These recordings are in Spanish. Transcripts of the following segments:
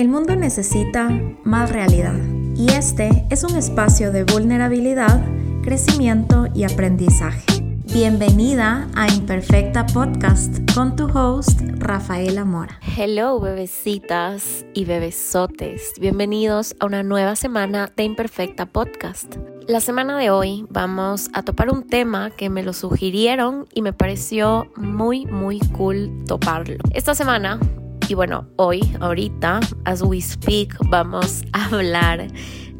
El mundo necesita más realidad y este es un espacio de vulnerabilidad, crecimiento y aprendizaje. Bienvenida a Imperfecta Podcast con tu host Rafaela Mora. Hello bebecitas y bebesotes. Bienvenidos a una nueva semana de Imperfecta Podcast. La semana de hoy vamos a topar un tema que me lo sugirieron y me pareció muy muy cool toparlo. Esta semana y bueno, hoy, ahorita, as we speak, vamos a hablar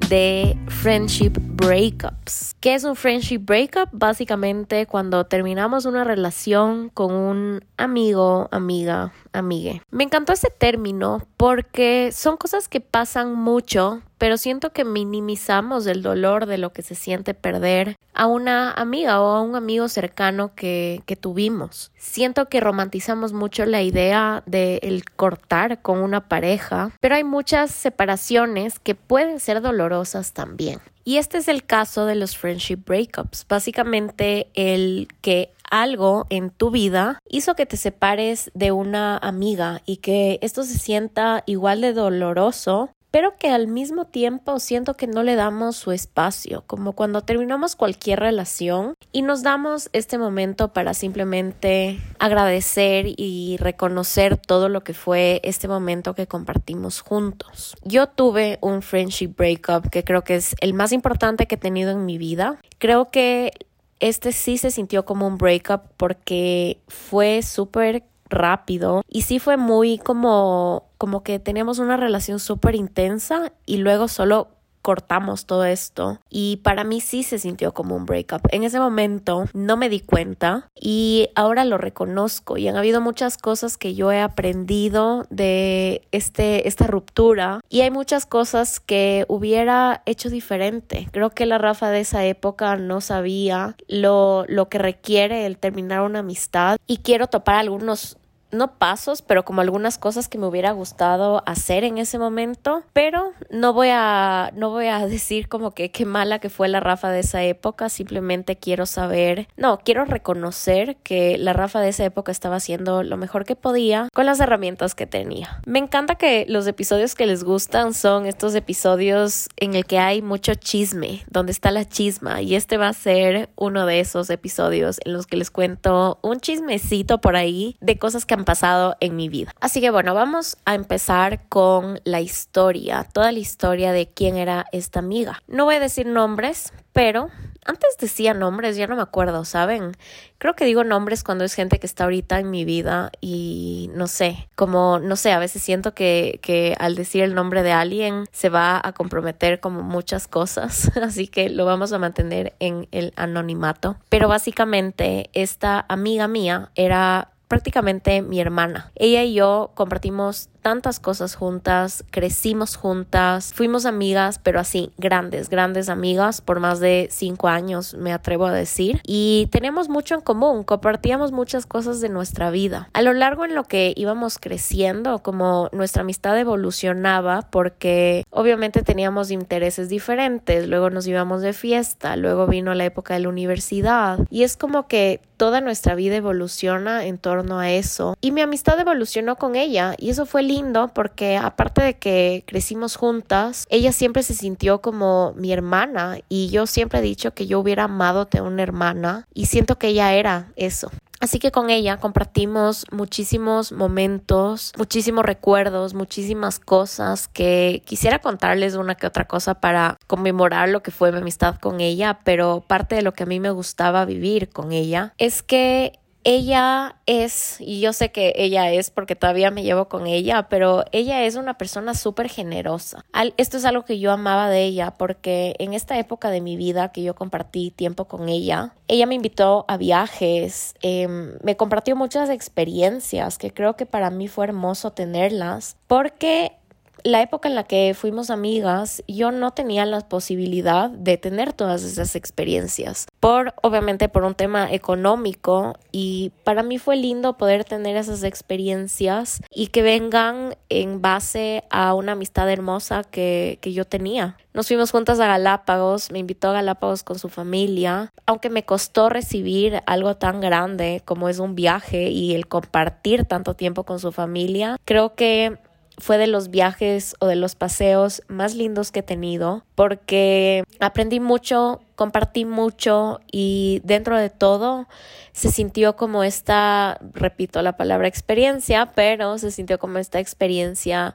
de friendship breakups. ¿Qué es un friendship breakup? Básicamente cuando terminamos una relación con un amigo, amiga, amigue. Me encantó ese término porque son cosas que pasan mucho, pero siento que minimizamos el dolor de lo que se siente perder a una amiga o a un amigo cercano que, que tuvimos. Siento que romantizamos mucho la idea de el cortar con una pareja, pero hay muchas separaciones que pueden ser dolorosas también. Y este es el caso de los friendship breakups. Básicamente el que algo en tu vida hizo que te separes de una amiga y que esto se sienta igual de doloroso pero que al mismo tiempo siento que no le damos su espacio, como cuando terminamos cualquier relación y nos damos este momento para simplemente agradecer y reconocer todo lo que fue este momento que compartimos juntos. Yo tuve un friendship breakup que creo que es el más importante que he tenido en mi vida. Creo que este sí se sintió como un breakup porque fue súper rápido y sí fue muy como como que teníamos una relación súper intensa y luego solo cortamos todo esto y para mí sí se sintió como un breakup. En ese momento no me di cuenta y ahora lo reconozco y han habido muchas cosas que yo he aprendido de este esta ruptura y hay muchas cosas que hubiera hecho diferente. Creo que la Rafa de esa época no sabía lo lo que requiere el terminar una amistad y quiero topar algunos no pasos, pero como algunas cosas que me hubiera gustado hacer en ese momento, pero no voy a no voy a decir como que qué mala que fue la Rafa de esa época, simplemente quiero saber, no, quiero reconocer que la Rafa de esa época estaba haciendo lo mejor que podía con las herramientas que tenía. Me encanta que los episodios que les gustan son estos episodios en el que hay mucho chisme, donde está la chisma y este va a ser uno de esos episodios en los que les cuento un chismecito por ahí de cosas que pasado en mi vida. Así que bueno, vamos a empezar con la historia, toda la historia de quién era esta amiga. No voy a decir nombres, pero antes decía nombres, ya no me acuerdo, ¿saben? Creo que digo nombres cuando es gente que está ahorita en mi vida y no sé, como, no sé, a veces siento que, que al decir el nombre de alguien se va a comprometer como muchas cosas, así que lo vamos a mantener en el anonimato. Pero básicamente esta amiga mía era prácticamente mi hermana. Ella y yo compartimos tantas cosas juntas, crecimos juntas, fuimos amigas, pero así, grandes, grandes amigas por más de cinco años, me atrevo a decir. Y tenemos mucho en común, compartíamos muchas cosas de nuestra vida. A lo largo en lo que íbamos creciendo, como nuestra amistad evolucionaba, porque obviamente teníamos intereses diferentes, luego nos íbamos de fiesta, luego vino la época de la universidad, y es como que toda nuestra vida evoluciona en torno a eso. Y mi amistad evolucionó con ella, y eso fue lindo porque aparte de que crecimos juntas, ella siempre se sintió como mi hermana y yo siempre he dicho que yo hubiera amado tener una hermana y siento que ella era eso. Así que con ella compartimos muchísimos momentos, muchísimos recuerdos, muchísimas cosas que quisiera contarles una que otra cosa para conmemorar lo que fue mi amistad con ella, pero parte de lo que a mí me gustaba vivir con ella es que ella es, y yo sé que ella es porque todavía me llevo con ella, pero ella es una persona súper generosa. esto es algo que yo amaba de ella porque en esta época de mi vida que yo compartí tiempo con ella, ella me invitó a viajes, em, me compartió muchas experiencias que creo que para mí fue hermoso tenerlas porque la época en la que fuimos amigas, yo no tenía la posibilidad de tener todas esas experiencias. Por, obviamente, por un tema económico y para mí fue lindo poder tener esas experiencias y que vengan en base a una amistad hermosa que, que yo tenía. Nos fuimos juntas a Galápagos, me invitó a Galápagos con su familia, aunque me costó recibir algo tan grande como es un viaje y el compartir tanto tiempo con su familia, creo que fue de los viajes o de los paseos más lindos que he tenido porque aprendí mucho, compartí mucho y dentro de todo se sintió como esta, repito la palabra experiencia, pero se sintió como esta experiencia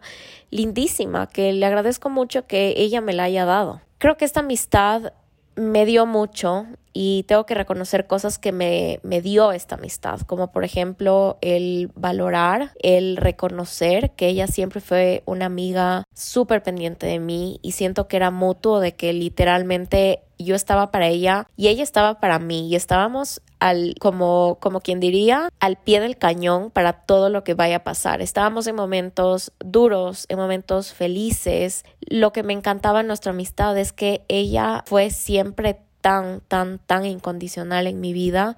lindísima que le agradezco mucho que ella me la haya dado. Creo que esta amistad me dio mucho y tengo que reconocer cosas que me, me, dio esta amistad, como por ejemplo el valorar, el reconocer que ella siempre fue una amiga súper pendiente de mí y siento que era mutuo de que literalmente yo estaba para ella y ella estaba para mí y estábamos al como como quien diría al pie del cañón para todo lo que vaya a pasar. Estábamos en momentos duros, en momentos felices. Lo que me encantaba en nuestra amistad es que ella fue siempre tan, tan, tan incondicional en mi vida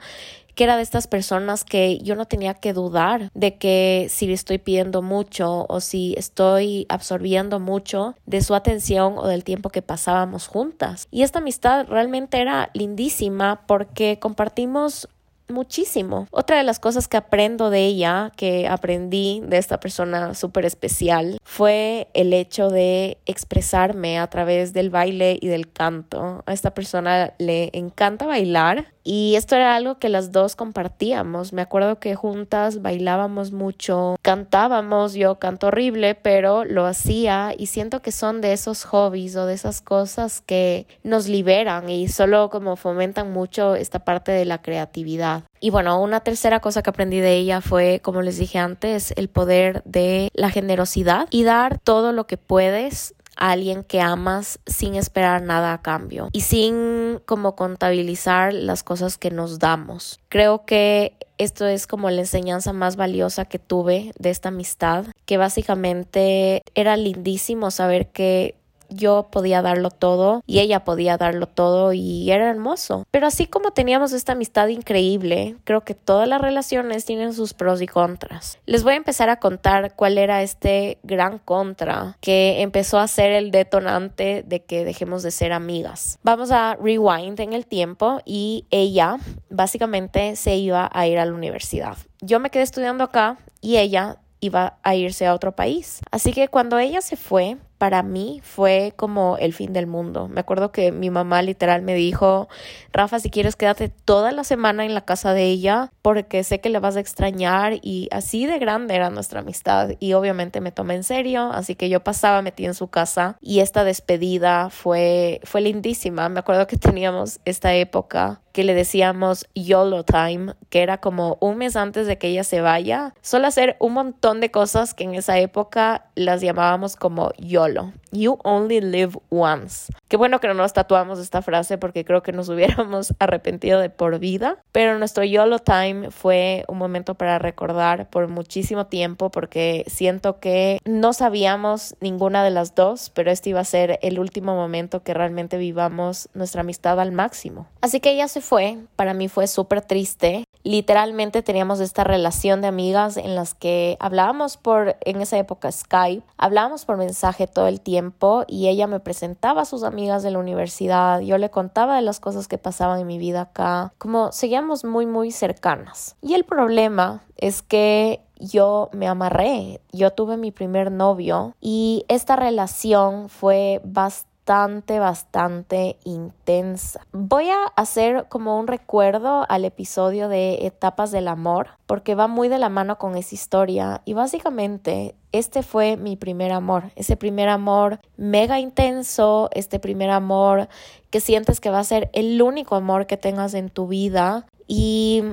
que era de estas personas que yo no tenía que dudar de que si le estoy pidiendo mucho o si estoy absorbiendo mucho de su atención o del tiempo que pasábamos juntas. Y esta amistad realmente era lindísima porque compartimos muchísimo. Otra de las cosas que aprendo de ella, que aprendí de esta persona súper especial, fue el hecho de expresarme a través del baile y del canto. A esta persona le encanta bailar y esto era algo que las dos compartíamos. Me acuerdo que juntas bailábamos mucho, cantábamos, yo canto horrible, pero lo hacía y siento que son de esos hobbies o de esas cosas que nos liberan y solo como fomentan mucho esta parte de la creatividad. Y bueno, una tercera cosa que aprendí de ella fue, como les dije antes, el poder de la generosidad y dar todo lo que puedes a alguien que amas sin esperar nada a cambio y sin como contabilizar las cosas que nos damos. Creo que esto es como la enseñanza más valiosa que tuve de esta amistad, que básicamente era lindísimo saber que yo podía darlo todo y ella podía darlo todo y era hermoso. Pero así como teníamos esta amistad increíble, creo que todas las relaciones tienen sus pros y contras. Les voy a empezar a contar cuál era este gran contra que empezó a ser el detonante de que dejemos de ser amigas. Vamos a rewind en el tiempo y ella básicamente se iba a ir a la universidad. Yo me quedé estudiando acá y ella iba a irse a otro país. Así que cuando ella se fue, para mí fue como el fin del mundo. Me acuerdo que mi mamá literal me dijo, Rafa, si quieres quédate toda la semana en la casa de ella porque sé que le vas a extrañar y así de grande era nuestra amistad y obviamente me tomé en serio, así que yo pasaba metida en su casa y esta despedida fue fue lindísima. Me acuerdo que teníamos esta época que le decíamos YOLO time, que era como un mes antes de que ella se vaya, solo hacer un montón de cosas que en esa época las llamábamos como YOLO You only live once. Qué bueno que no nos tatuamos esta frase porque creo que nos hubiéramos arrepentido de por vida. Pero nuestro YOLO time fue un momento para recordar por muchísimo tiempo porque siento que no sabíamos ninguna de las dos, pero este iba a ser el último momento que realmente vivamos nuestra amistad al máximo. Así que ella se fue. Para mí fue súper triste literalmente teníamos esta relación de amigas en las que hablábamos por, en esa época Skype, hablábamos por mensaje todo el tiempo y ella me presentaba a sus amigas de la universidad, yo le contaba de las cosas que pasaban en mi vida acá, como seguíamos muy muy cercanas. Y el problema es que yo me amarré, yo tuve mi primer novio y esta relación fue bastante bastante, bastante intensa. Voy a hacer como un recuerdo al episodio de Etapas del Amor, porque va muy de la mano con esa historia y básicamente este fue mi primer amor, ese primer amor mega intenso, este primer amor que sientes que va a ser el único amor que tengas en tu vida y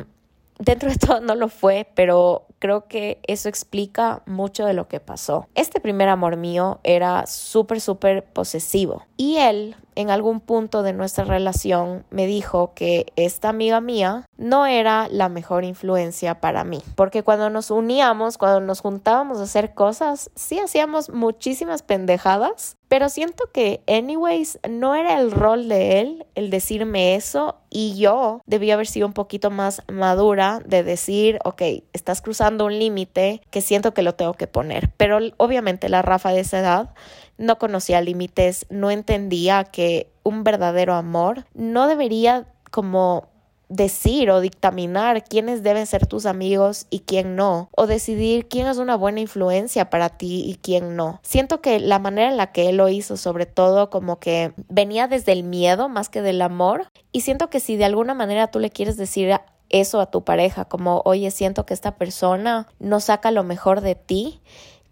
dentro de todo no lo fue, pero creo que eso explica mucho de lo que pasó. Este primer amor mío era súper, súper posesivo y él en algún punto de nuestra relación me dijo que esta amiga mía no era la mejor influencia para mí, porque cuando nos uníamos, cuando nos juntábamos a hacer cosas, sí hacíamos muchísimas pendejadas, pero siento que anyways no era el rol de él el decirme eso y yo debía haber sido un poquito más madura de decir, ok, estás cruzando un límite que siento que lo tengo que poner, pero obviamente la Rafa de esa edad no conocía límites, no entendía que un verdadero amor no debería como decir o dictaminar quiénes deben ser tus amigos y quién no, o decidir quién es una buena influencia para ti y quién no. Siento que la manera en la que él lo hizo, sobre todo como que venía desde el miedo más que del amor, y siento que si de alguna manera tú le quieres decir eso a tu pareja, como, oye, siento que esta persona no saca lo mejor de ti,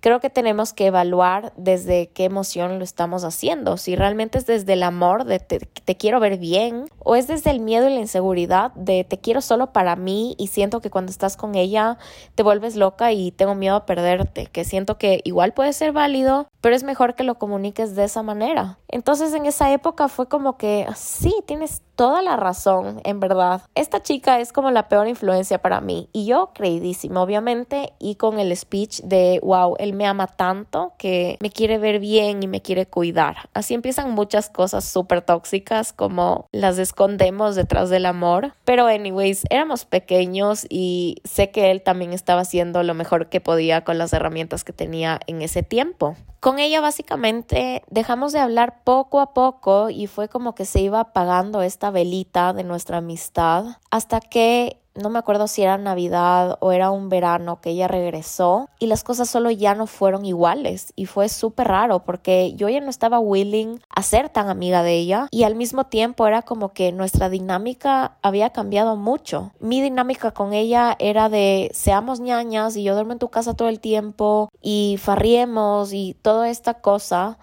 creo que tenemos que evaluar desde qué emoción lo estamos haciendo. Si realmente es desde el amor de te, quiero ver bien o es desde el miedo y la inseguridad de te quiero solo para mí y siento que cuando estás con ella te vuelves loca y tengo miedo a perderte, que siento que igual puede ser válido, pero es mejor que lo comuniques de esa manera. Entonces en esa época fue como que sí, tienes toda la razón, en verdad. Esta chica es como la peor influencia para mí y yo creidísimo, obviamente, y con el speech de, wow, él me ama tanto que me quiere ver bien y me quiere cuidar. Así empiezan muchas cosas súper tóxicas como las escondemos detrás del amor. Pero anyways, éramos pequeños y sé que él también estaba haciendo lo mejor que podía con las herramientas que tenía en ese tiempo. Con ella básicamente dejamos de hablar poco a poco y fue como que se iba apagando velita de nuestra amistad hasta que no me acuerdo si era Navidad o era un verano que ella regresó y las cosas solo ya no fueron iguales y fue súper raro porque yo ya no estaba willing a ser tan amiga de ella y al mismo tiempo era como que nuestra dinámica había cambiado mucho. Mi dinámica con ella era de seamos ñañas y yo duermo en tu casa todo el tiempo y farriemos y toda esta cosa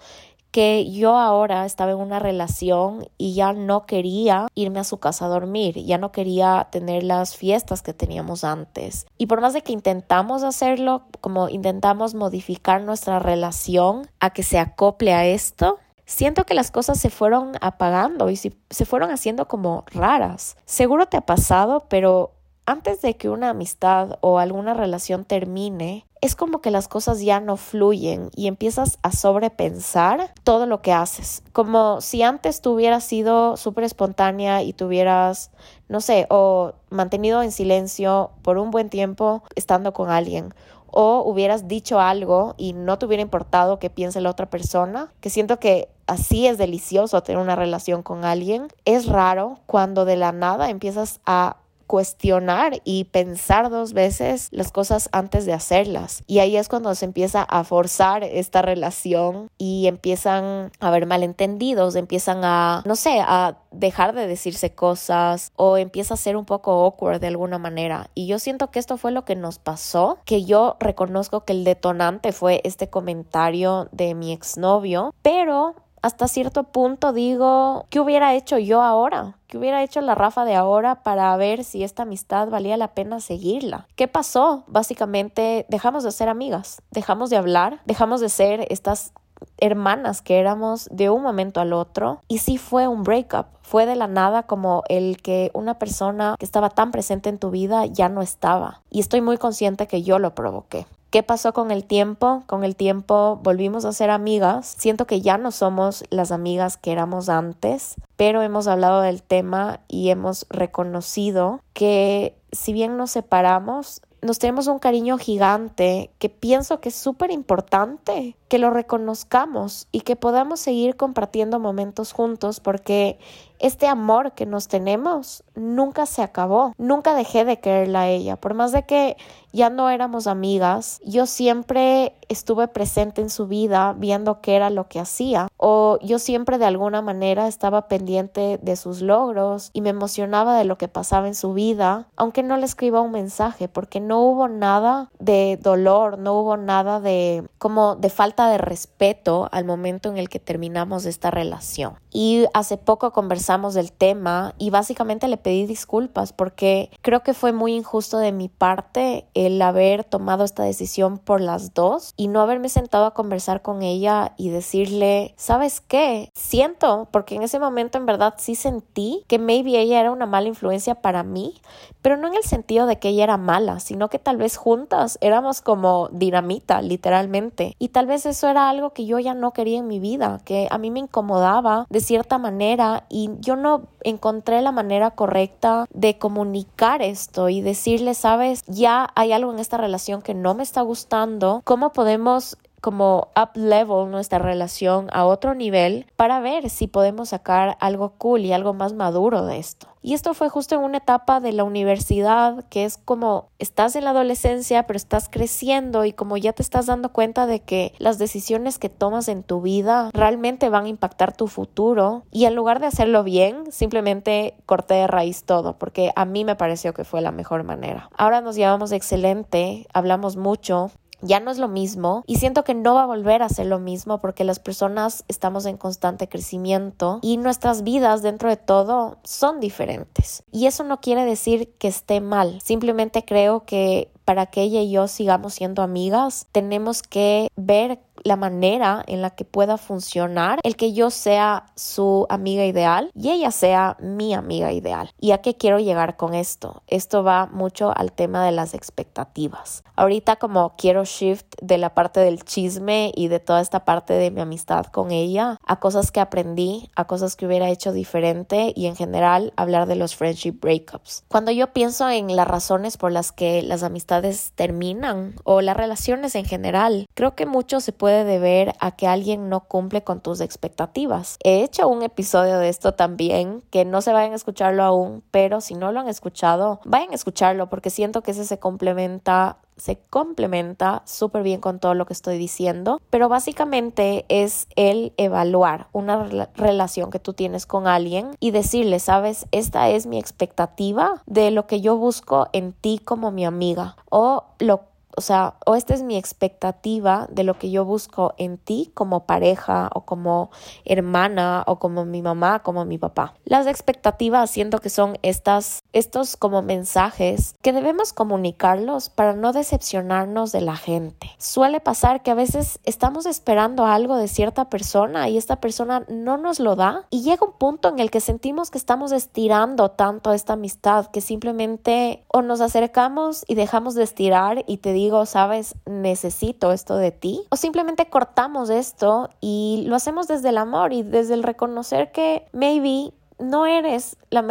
que yo ahora estaba en una relación y ya no quería irme a su casa a dormir, ya no quería tener las fiestas que teníamos antes. Y por más de que intentamos hacerlo, como intentamos modificar nuestra relación a que se acople a esto, siento que las cosas se fueron apagando y se fueron haciendo como raras. Seguro te ha pasado, pero antes de que una amistad o alguna relación termine, es como que las cosas ya no fluyen y empiezas a sobrepensar todo lo que haces. Como si antes tú hubieras sido súper espontánea y tuvieras, no sé, o mantenido en silencio por un buen tiempo estando con alguien. O hubieras dicho algo y no te hubiera importado que piense la otra persona, que siento que así es delicioso tener una relación con alguien. Es raro cuando de la nada empiezas a cuestionar y pensar dos veces las cosas antes de hacerlas. Y ahí es cuando se empieza a forzar esta relación y empiezan a haber malentendidos, empiezan a, no sé, a dejar de decirse cosas o empieza a ser un poco awkward de alguna manera. Y yo siento que esto fue lo que nos pasó, que yo reconozco que el detonante fue este comentario de mi exnovio, pero hasta cierto punto digo, ¿qué hubiera hecho yo ahora? ¿Qué hubiera hecho la Rafa de ahora para ver si esta amistad valía la pena seguirla? ¿Qué pasó? Básicamente dejamos de ser amigas, dejamos de hablar, dejamos de ser estas hermanas que éramos de un momento al otro y sí fue un breakup. Fue de la nada como el que una persona que estaba tan presente en tu vida ya no estaba. Y estoy muy consciente que yo lo provoqué. ¿Qué pasó con el tiempo? Con el tiempo volvimos a ser amigas. Siento que ya no somos las amigas que éramos antes, pero hemos hablado del tema y hemos reconocido que si bien nos separamos, nos tenemos un cariño gigante que pienso que es súper importante que lo reconozcamos y que podamos seguir compartiendo momentos juntos porque este amor que nos tenemos nunca se acabó. Nunca dejé de quererla a ella. Por más de que ya no éramos amigas, yo siempre estuve presente en su vida viendo qué era lo que hacía. O yo siempre de alguna manera estaba pendiente de sus logros y me emocionaba de lo que pasaba en su vida, aunque no le escriba un mensaje, porque no hubo nada de dolor, no hubo nada de como de falta de respeto al momento en el que terminamos esta relación. Y hace poco conversamos del tema y básicamente le pedí disculpas porque creo que fue muy injusto de mi parte el haber tomado esta decisión por las dos y no haberme sentado a conversar con ella y decirle, ¿sabes qué? Siento, porque en ese momento en verdad sí sentí que maybe ella era una mala influencia para mí, pero no en el sentido de que ella era mala, sino que tal vez juntas éramos como dinamita, literalmente. Y tal vez eso era algo que yo ya no quería en mi vida, que a mí me incomodaba de cierta manera y yo no encontré la manera correcta de comunicar esto y decirle, sabes, ya hay algo en esta relación que no me está gustando, ¿cómo podemos como up level nuestra relación a otro nivel para ver si podemos sacar algo cool y algo más maduro de esto. Y esto fue justo en una etapa de la universidad que es como estás en la adolescencia pero estás creciendo y como ya te estás dando cuenta de que las decisiones que tomas en tu vida realmente van a impactar tu futuro y en lugar de hacerlo bien simplemente corté de raíz todo porque a mí me pareció que fue la mejor manera. Ahora nos llevamos excelente, hablamos mucho ya no es lo mismo y siento que no va a volver a ser lo mismo porque las personas estamos en constante crecimiento y nuestras vidas dentro de todo son diferentes. Y eso no quiere decir que esté mal, simplemente creo que para que ella y yo sigamos siendo amigas, tenemos que ver la manera en la que pueda funcionar el que yo sea su amiga ideal y ella sea mi amiga ideal. ¿Y a qué quiero llegar con esto? Esto va mucho al tema de las expectativas. Ahorita como quiero shift de la parte del chisme y de toda esta parte de mi amistad con ella a cosas que aprendí, a cosas que hubiera hecho diferente y en general hablar de los friendship breakups. Cuando yo pienso en las razones por las que las amistades terminan o las relaciones en general, creo que mucho se puede puede deber a que alguien no cumple con tus expectativas. He hecho un episodio de esto también, que no se vayan a escucharlo aún, pero si no lo han escuchado, vayan a escucharlo porque siento que ese se complementa se complementa súper bien con todo lo que estoy diciendo, pero básicamente es el evaluar una relación que tú tienes con alguien y decirle, sabes, esta es mi expectativa de lo que yo busco en ti como mi amiga o lo o sea, o esta es mi expectativa de lo que yo busco en ti como pareja o como hermana o como mi mamá, como mi papá. Las expectativas siento que son estas, estos como mensajes que debemos comunicarlos para no decepcionarnos de la gente. Suele pasar que a veces estamos esperando algo de cierta persona y esta persona no nos lo da y llega un punto en el que sentimos que estamos estirando tanto esta amistad que simplemente o nos acercamos y dejamos de estirar y te digo sabes, necesito esto de ti. O simplemente cortamos esto y lo hacemos desde el amor y desde el reconocer que maybe no eres la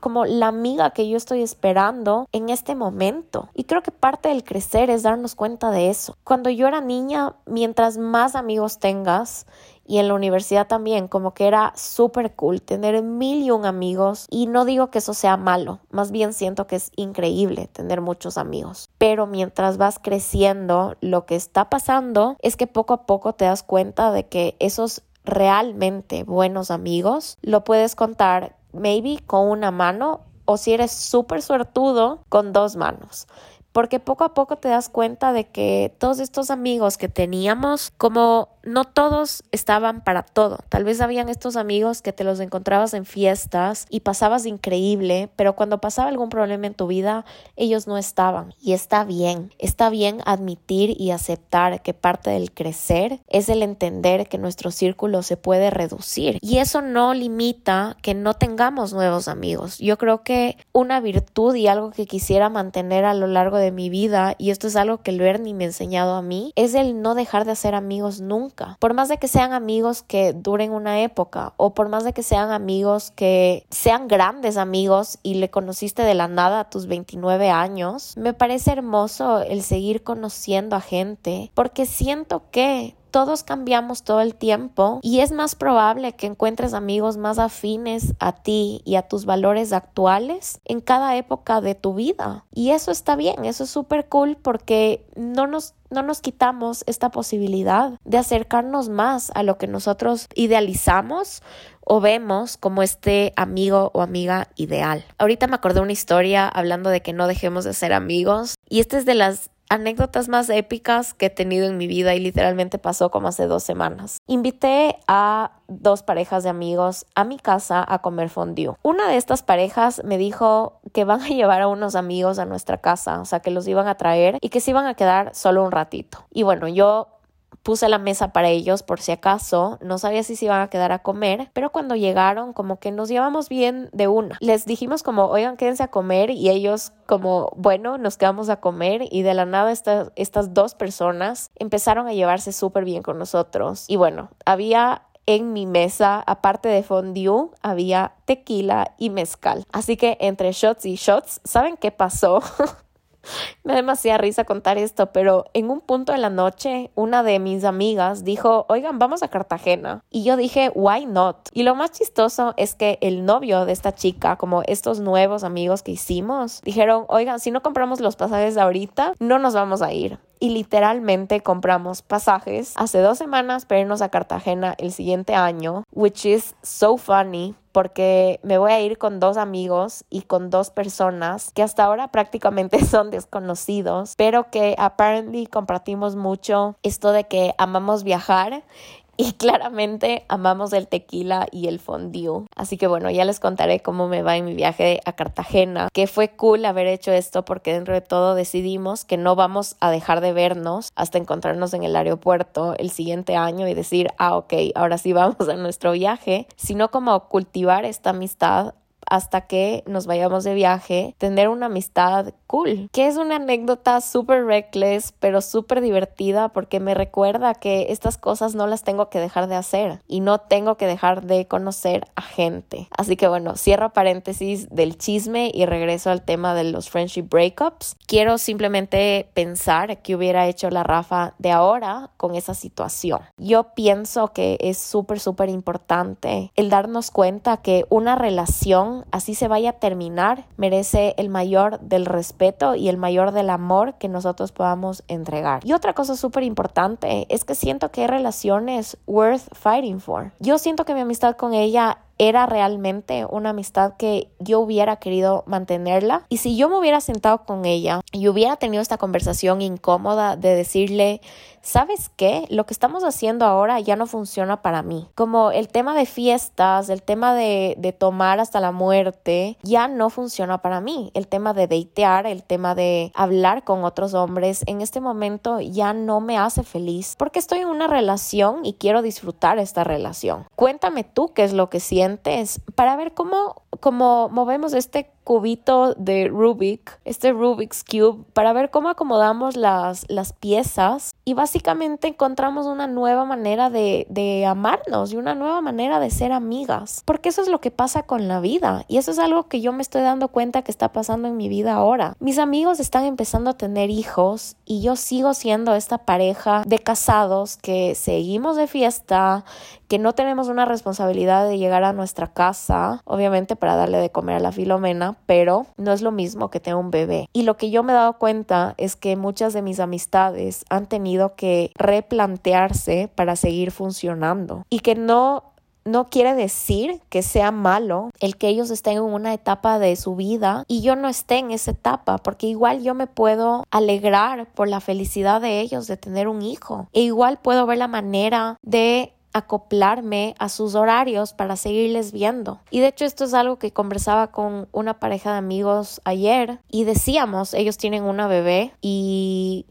como la amiga que yo estoy esperando en este momento. Y creo que parte del crecer es darnos cuenta de eso. Cuando yo era niña, mientras más amigos tengas y en la universidad también, como que era súper cool tener mil y un amigos y no digo que eso sea malo, más bien siento que es increíble tener muchos amigos, pero mientras vas creciendo, lo que está pasando es que poco a poco te das cuenta de que esos realmente buenos amigos lo puedes contar maybe con una mano o si eres súper suertudo con dos manos porque poco a poco te das cuenta de que todos estos amigos que teníamos, como no todos estaban para todo. Tal vez habían estos amigos que te los encontrabas en fiestas y pasabas increíble, pero cuando pasaba algún problema en tu vida, ellos no estaban. Y está bien, está bien admitir y aceptar que parte del crecer es el entender que nuestro círculo se puede reducir. Y eso no limita que no tengamos nuevos amigos. Yo creo que una virtud y algo que quisiera mantener a lo largo de mi vida, y esto es algo que Bernie me ha enseñado a mí, es el no dejar de hacer amigos nunca. Por más de que sean amigos que duren una época o por más de que sean amigos que sean grandes amigos y le conociste de la nada a tus 29 años, me parece hermoso el seguir conociendo a gente porque siento que todos cambiamos todo el tiempo y es más probable que encuentres amigos más afines a ti y a tus valores actuales en cada época de tu vida. Y eso está bien, eso es súper cool porque no nos no nos quitamos esta posibilidad de acercarnos más a lo que nosotros idealizamos o vemos como este amigo o amiga ideal. Ahorita me acordé una historia hablando de que no dejemos de ser amigos y esta es de las anécdotas más épicas que he tenido en mi vida y literalmente pasó como hace dos semanas. Invité a dos parejas de amigos a mi casa a comer fondue. Una de estas parejas me dijo que van a llevar a unos amigos a nuestra casa, o sea, que los iban a traer y que se iban a quedar solo un ratito. Y bueno, yo puse la mesa para ellos por si acaso, no sabía si se iban a quedar a comer, pero cuando llegaron como que nos llevamos bien de una. Les dijimos como, oigan, quédense a comer y ellos como, bueno, nos quedamos a comer y de la nada estas dos personas empezaron a llevarse súper bien con nosotros. Y bueno, había en mi mesa, aparte de fondue, había tequila y mezcal. Así que entre shots y shots, ¿saben qué pasó? Me da demasiada risa contar esto, pero en un punto de la noche, una de mis amigas dijo, oigan, vamos a Cartagena. Y yo dije, why not? Y lo más chistoso es que el novio de esta chica, como estos nuevos amigos que hicimos, dijeron, oigan, si no compramos los pasajes ahorita, no nos vamos a ir y literalmente compramos pasajes hace dos semanas para irnos a Cartagena el siguiente año, which is so funny porque me voy a ir con dos amigos y con dos personas que hasta ahora prácticamente son desconocidos, pero que apparently compartimos mucho esto de que amamos viajar y claramente amamos el tequila y el fondue. Así que bueno, ya les contaré cómo me va en mi viaje a Cartagena, que fue cool haber hecho esto porque dentro de todo decidimos que no vamos a dejar de vernos hasta encontrarnos en el aeropuerto el siguiente año y decir, ah, ok, ahora sí vamos a nuestro viaje, sino como cultivar esta amistad hasta que nos vayamos de viaje, tener una amistad cool, que es una anécdota súper reckless, pero súper divertida porque me recuerda que estas cosas no las tengo que dejar de hacer y no tengo que dejar de conocer a gente. Así que bueno, cierro paréntesis del chisme y regreso al tema de los friendship breakups. Quiero simplemente pensar que hubiera hecho la Rafa de ahora con esa situación. Yo pienso que es súper, súper importante el darnos cuenta que una relación así se vaya a terminar, merece el mayor del respeto y el mayor del amor que nosotros podamos entregar. Y otra cosa súper importante es que siento que hay relaciones worth fighting for. Yo siento que mi amistad con ella era realmente una amistad que yo hubiera querido mantenerla. Y si yo me hubiera sentado con ella y hubiera tenido esta conversación incómoda de decirle, ¿sabes qué? Lo que estamos haciendo ahora ya no funciona para mí. Como el tema de fiestas, el tema de, de tomar hasta la muerte, ya no funciona para mí. El tema de datear, el tema de hablar con otros hombres, en este momento ya no me hace feliz porque estoy en una relación y quiero disfrutar esta relación. Cuéntame tú qué es lo que sientes para ver cómo, cómo movemos este cubito de Rubik, este Rubik's Cube, para ver cómo acomodamos las, las piezas. Y básicamente encontramos una nueva manera de, de amarnos y una nueva manera de ser amigas, porque eso es lo que pasa con la vida. Y eso es algo que yo me estoy dando cuenta que está pasando en mi vida ahora. Mis amigos están empezando a tener hijos y yo sigo siendo esta pareja de casados que seguimos de fiesta, que no tenemos una responsabilidad de llegar a nuestra casa, obviamente para darle de comer a la Filomena, pero no es lo mismo que tener un bebé. Y lo que yo me he dado cuenta es que muchas de mis amistades han tenido que replantearse para seguir funcionando y que no no quiere decir que sea malo el que ellos estén en una etapa de su vida y yo no esté en esa etapa, porque igual yo me puedo alegrar por la felicidad de ellos de tener un hijo e igual puedo ver la manera de acoplarme a sus horarios para seguirles viendo. Y de hecho esto es algo que conversaba con una pareja de amigos ayer y decíamos, ellos tienen una bebé y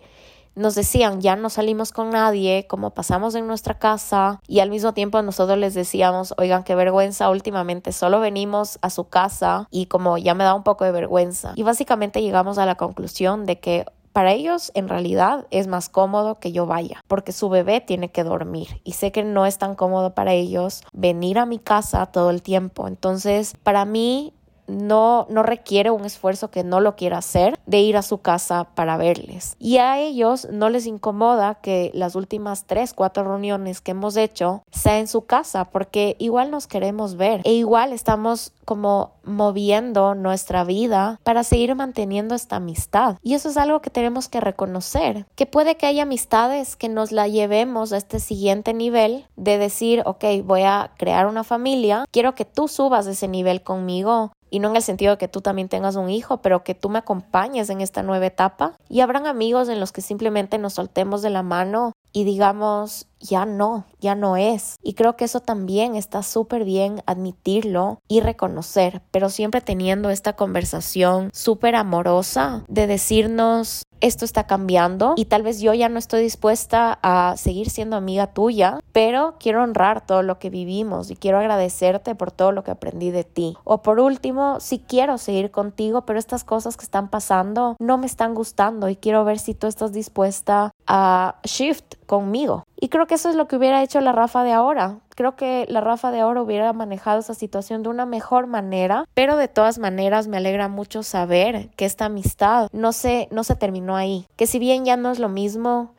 nos decían, ya no salimos con nadie, como pasamos en nuestra casa y al mismo tiempo nosotros les decíamos, oigan, qué vergüenza, últimamente solo venimos a su casa y como ya me da un poco de vergüenza. Y básicamente llegamos a la conclusión de que para ellos en realidad es más cómodo que yo vaya porque su bebé tiene que dormir y sé que no es tan cómodo para ellos venir a mi casa todo el tiempo. Entonces, para mí no, no requiere un esfuerzo que no lo quiera hacer de ir a su casa para verles. Y a ellos no les incomoda que las últimas tres, cuatro reuniones que hemos hecho sea en su casa porque igual nos queremos ver e igual estamos como moviendo nuestra vida para seguir manteniendo esta amistad. Y eso es algo que tenemos que reconocer, que puede que haya amistades que nos la llevemos a este siguiente nivel de decir, ok, voy a crear una familia, quiero que tú subas ese nivel conmigo y no en el sentido de que tú también tengas un hijo, pero que tú me acompañes en esta nueva etapa. Y habrán amigos en los que simplemente nos soltemos de la mano y digamos, ya no, ya no es. Y creo que eso también está súper bien admitirlo y reconocer, pero siempre teniendo esta conversación súper amorosa de decirnos, esto está cambiando y tal vez yo ya no estoy dispuesta a seguir siendo amiga tuya, pero quiero honrar todo lo que vivimos y quiero agradecerte por todo lo que aprendí de ti. O por último, si quiero seguir contigo, pero estas cosas que están pasando no me están gustando y quiero ver si tú estás dispuesta a shift conmigo. Y creo que eso es lo que hubiera hecho la Rafa de ahora. Creo que la Rafa de ahora hubiera manejado esa situación de una mejor manera, pero de todas maneras me alegra mucho saber que esta amistad no se, no se terminó ahí. Que si bien ya no es lo mismo,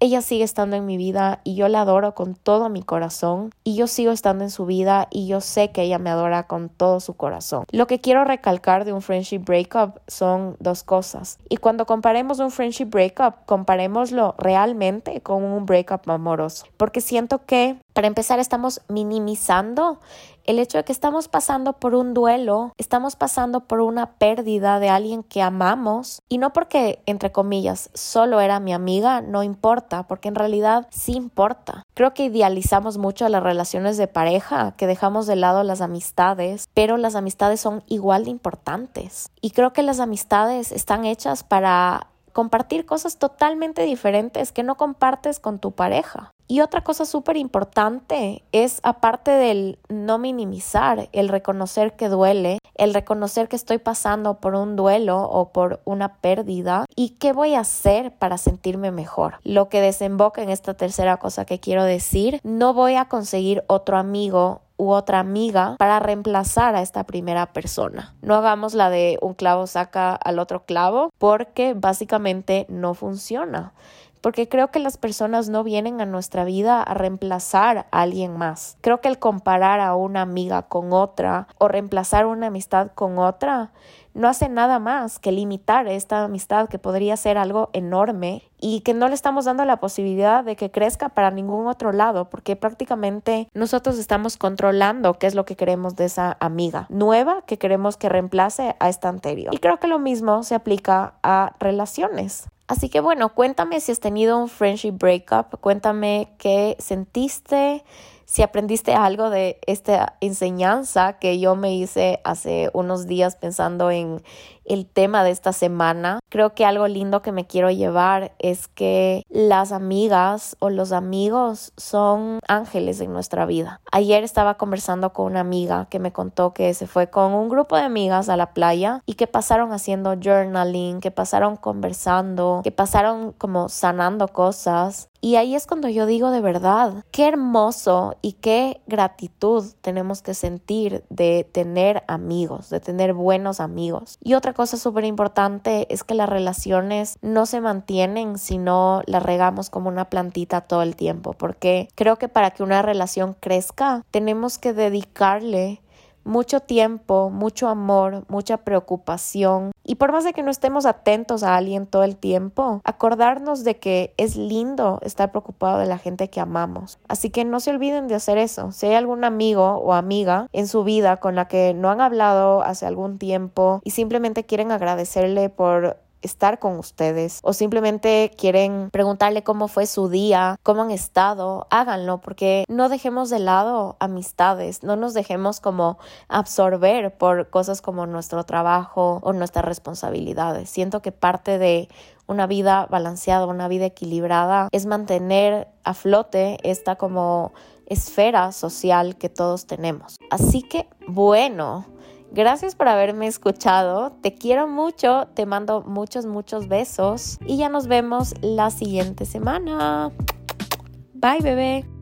ella sigue estando en mi vida y yo la adoro con todo mi corazón y yo sigo estando en su vida y yo sé que ella me adora con todo su corazón. Lo que quiero recalcar de un friendship breakup son dos cosas. Y cuando comparemos un friendship breakup, comparémoslo realmente con un breakup amoroso. Porque siento que para empezar, estamos minimizando el hecho de que estamos pasando por un duelo, estamos pasando por una pérdida de alguien que amamos y no porque, entre comillas, solo era mi amiga, no importa, porque en realidad sí importa. Creo que idealizamos mucho las relaciones de pareja, que dejamos de lado las amistades, pero las amistades son igual de importantes. Y creo que las amistades están hechas para compartir cosas totalmente diferentes que no compartes con tu pareja. Y otra cosa súper importante es, aparte del no minimizar, el reconocer que duele, el reconocer que estoy pasando por un duelo o por una pérdida y qué voy a hacer para sentirme mejor. Lo que desemboca en esta tercera cosa que quiero decir, no voy a conseguir otro amigo u otra amiga para reemplazar a esta primera persona. No hagamos la de un clavo saca al otro clavo porque básicamente no funciona porque creo que las personas no vienen a nuestra vida a reemplazar a alguien más. Creo que el comparar a una amiga con otra o reemplazar una amistad con otra no hace nada más que limitar esta amistad que podría ser algo enorme y que no le estamos dando la posibilidad de que crezca para ningún otro lado, porque prácticamente nosotros estamos controlando qué es lo que queremos de esa amiga nueva que queremos que reemplace a esta anterior. Y creo que lo mismo se aplica a relaciones. Así que bueno, cuéntame si has tenido un friendship breakup, cuéntame qué sentiste, si aprendiste algo de esta enseñanza que yo me hice hace unos días pensando en el tema de esta semana. Creo que algo lindo que me quiero llevar es que las amigas o los amigos son ángeles en nuestra vida. Ayer estaba conversando con una amiga que me contó que se fue con un grupo de amigas a la playa y que pasaron haciendo journaling, que pasaron conversando, que pasaron como sanando cosas y ahí es cuando yo digo de verdad, qué hermoso y qué gratitud tenemos que sentir de tener amigos, de tener buenos amigos. Y otra cosa súper importante es que las relaciones no se mantienen si no las regamos como una plantita todo el tiempo, porque creo que para que una relación crezca tenemos que dedicarle mucho tiempo, mucho amor, mucha preocupación. Y por más de que no estemos atentos a alguien todo el tiempo, acordarnos de que es lindo estar preocupado de la gente que amamos. Así que no se olviden de hacer eso. Si hay algún amigo o amiga en su vida con la que no han hablado hace algún tiempo y simplemente quieren agradecerle por estar con ustedes o simplemente quieren preguntarle cómo fue su día, cómo han estado, háganlo porque no dejemos de lado amistades, no nos dejemos como absorber por cosas como nuestro trabajo o nuestras responsabilidades. Siento que parte de una vida balanceada, una vida equilibrada es mantener a flote esta como esfera social que todos tenemos. Así que bueno, Gracias por haberme escuchado. Te quiero mucho. Te mando muchos, muchos besos. Y ya nos vemos la siguiente semana. Bye, bebé.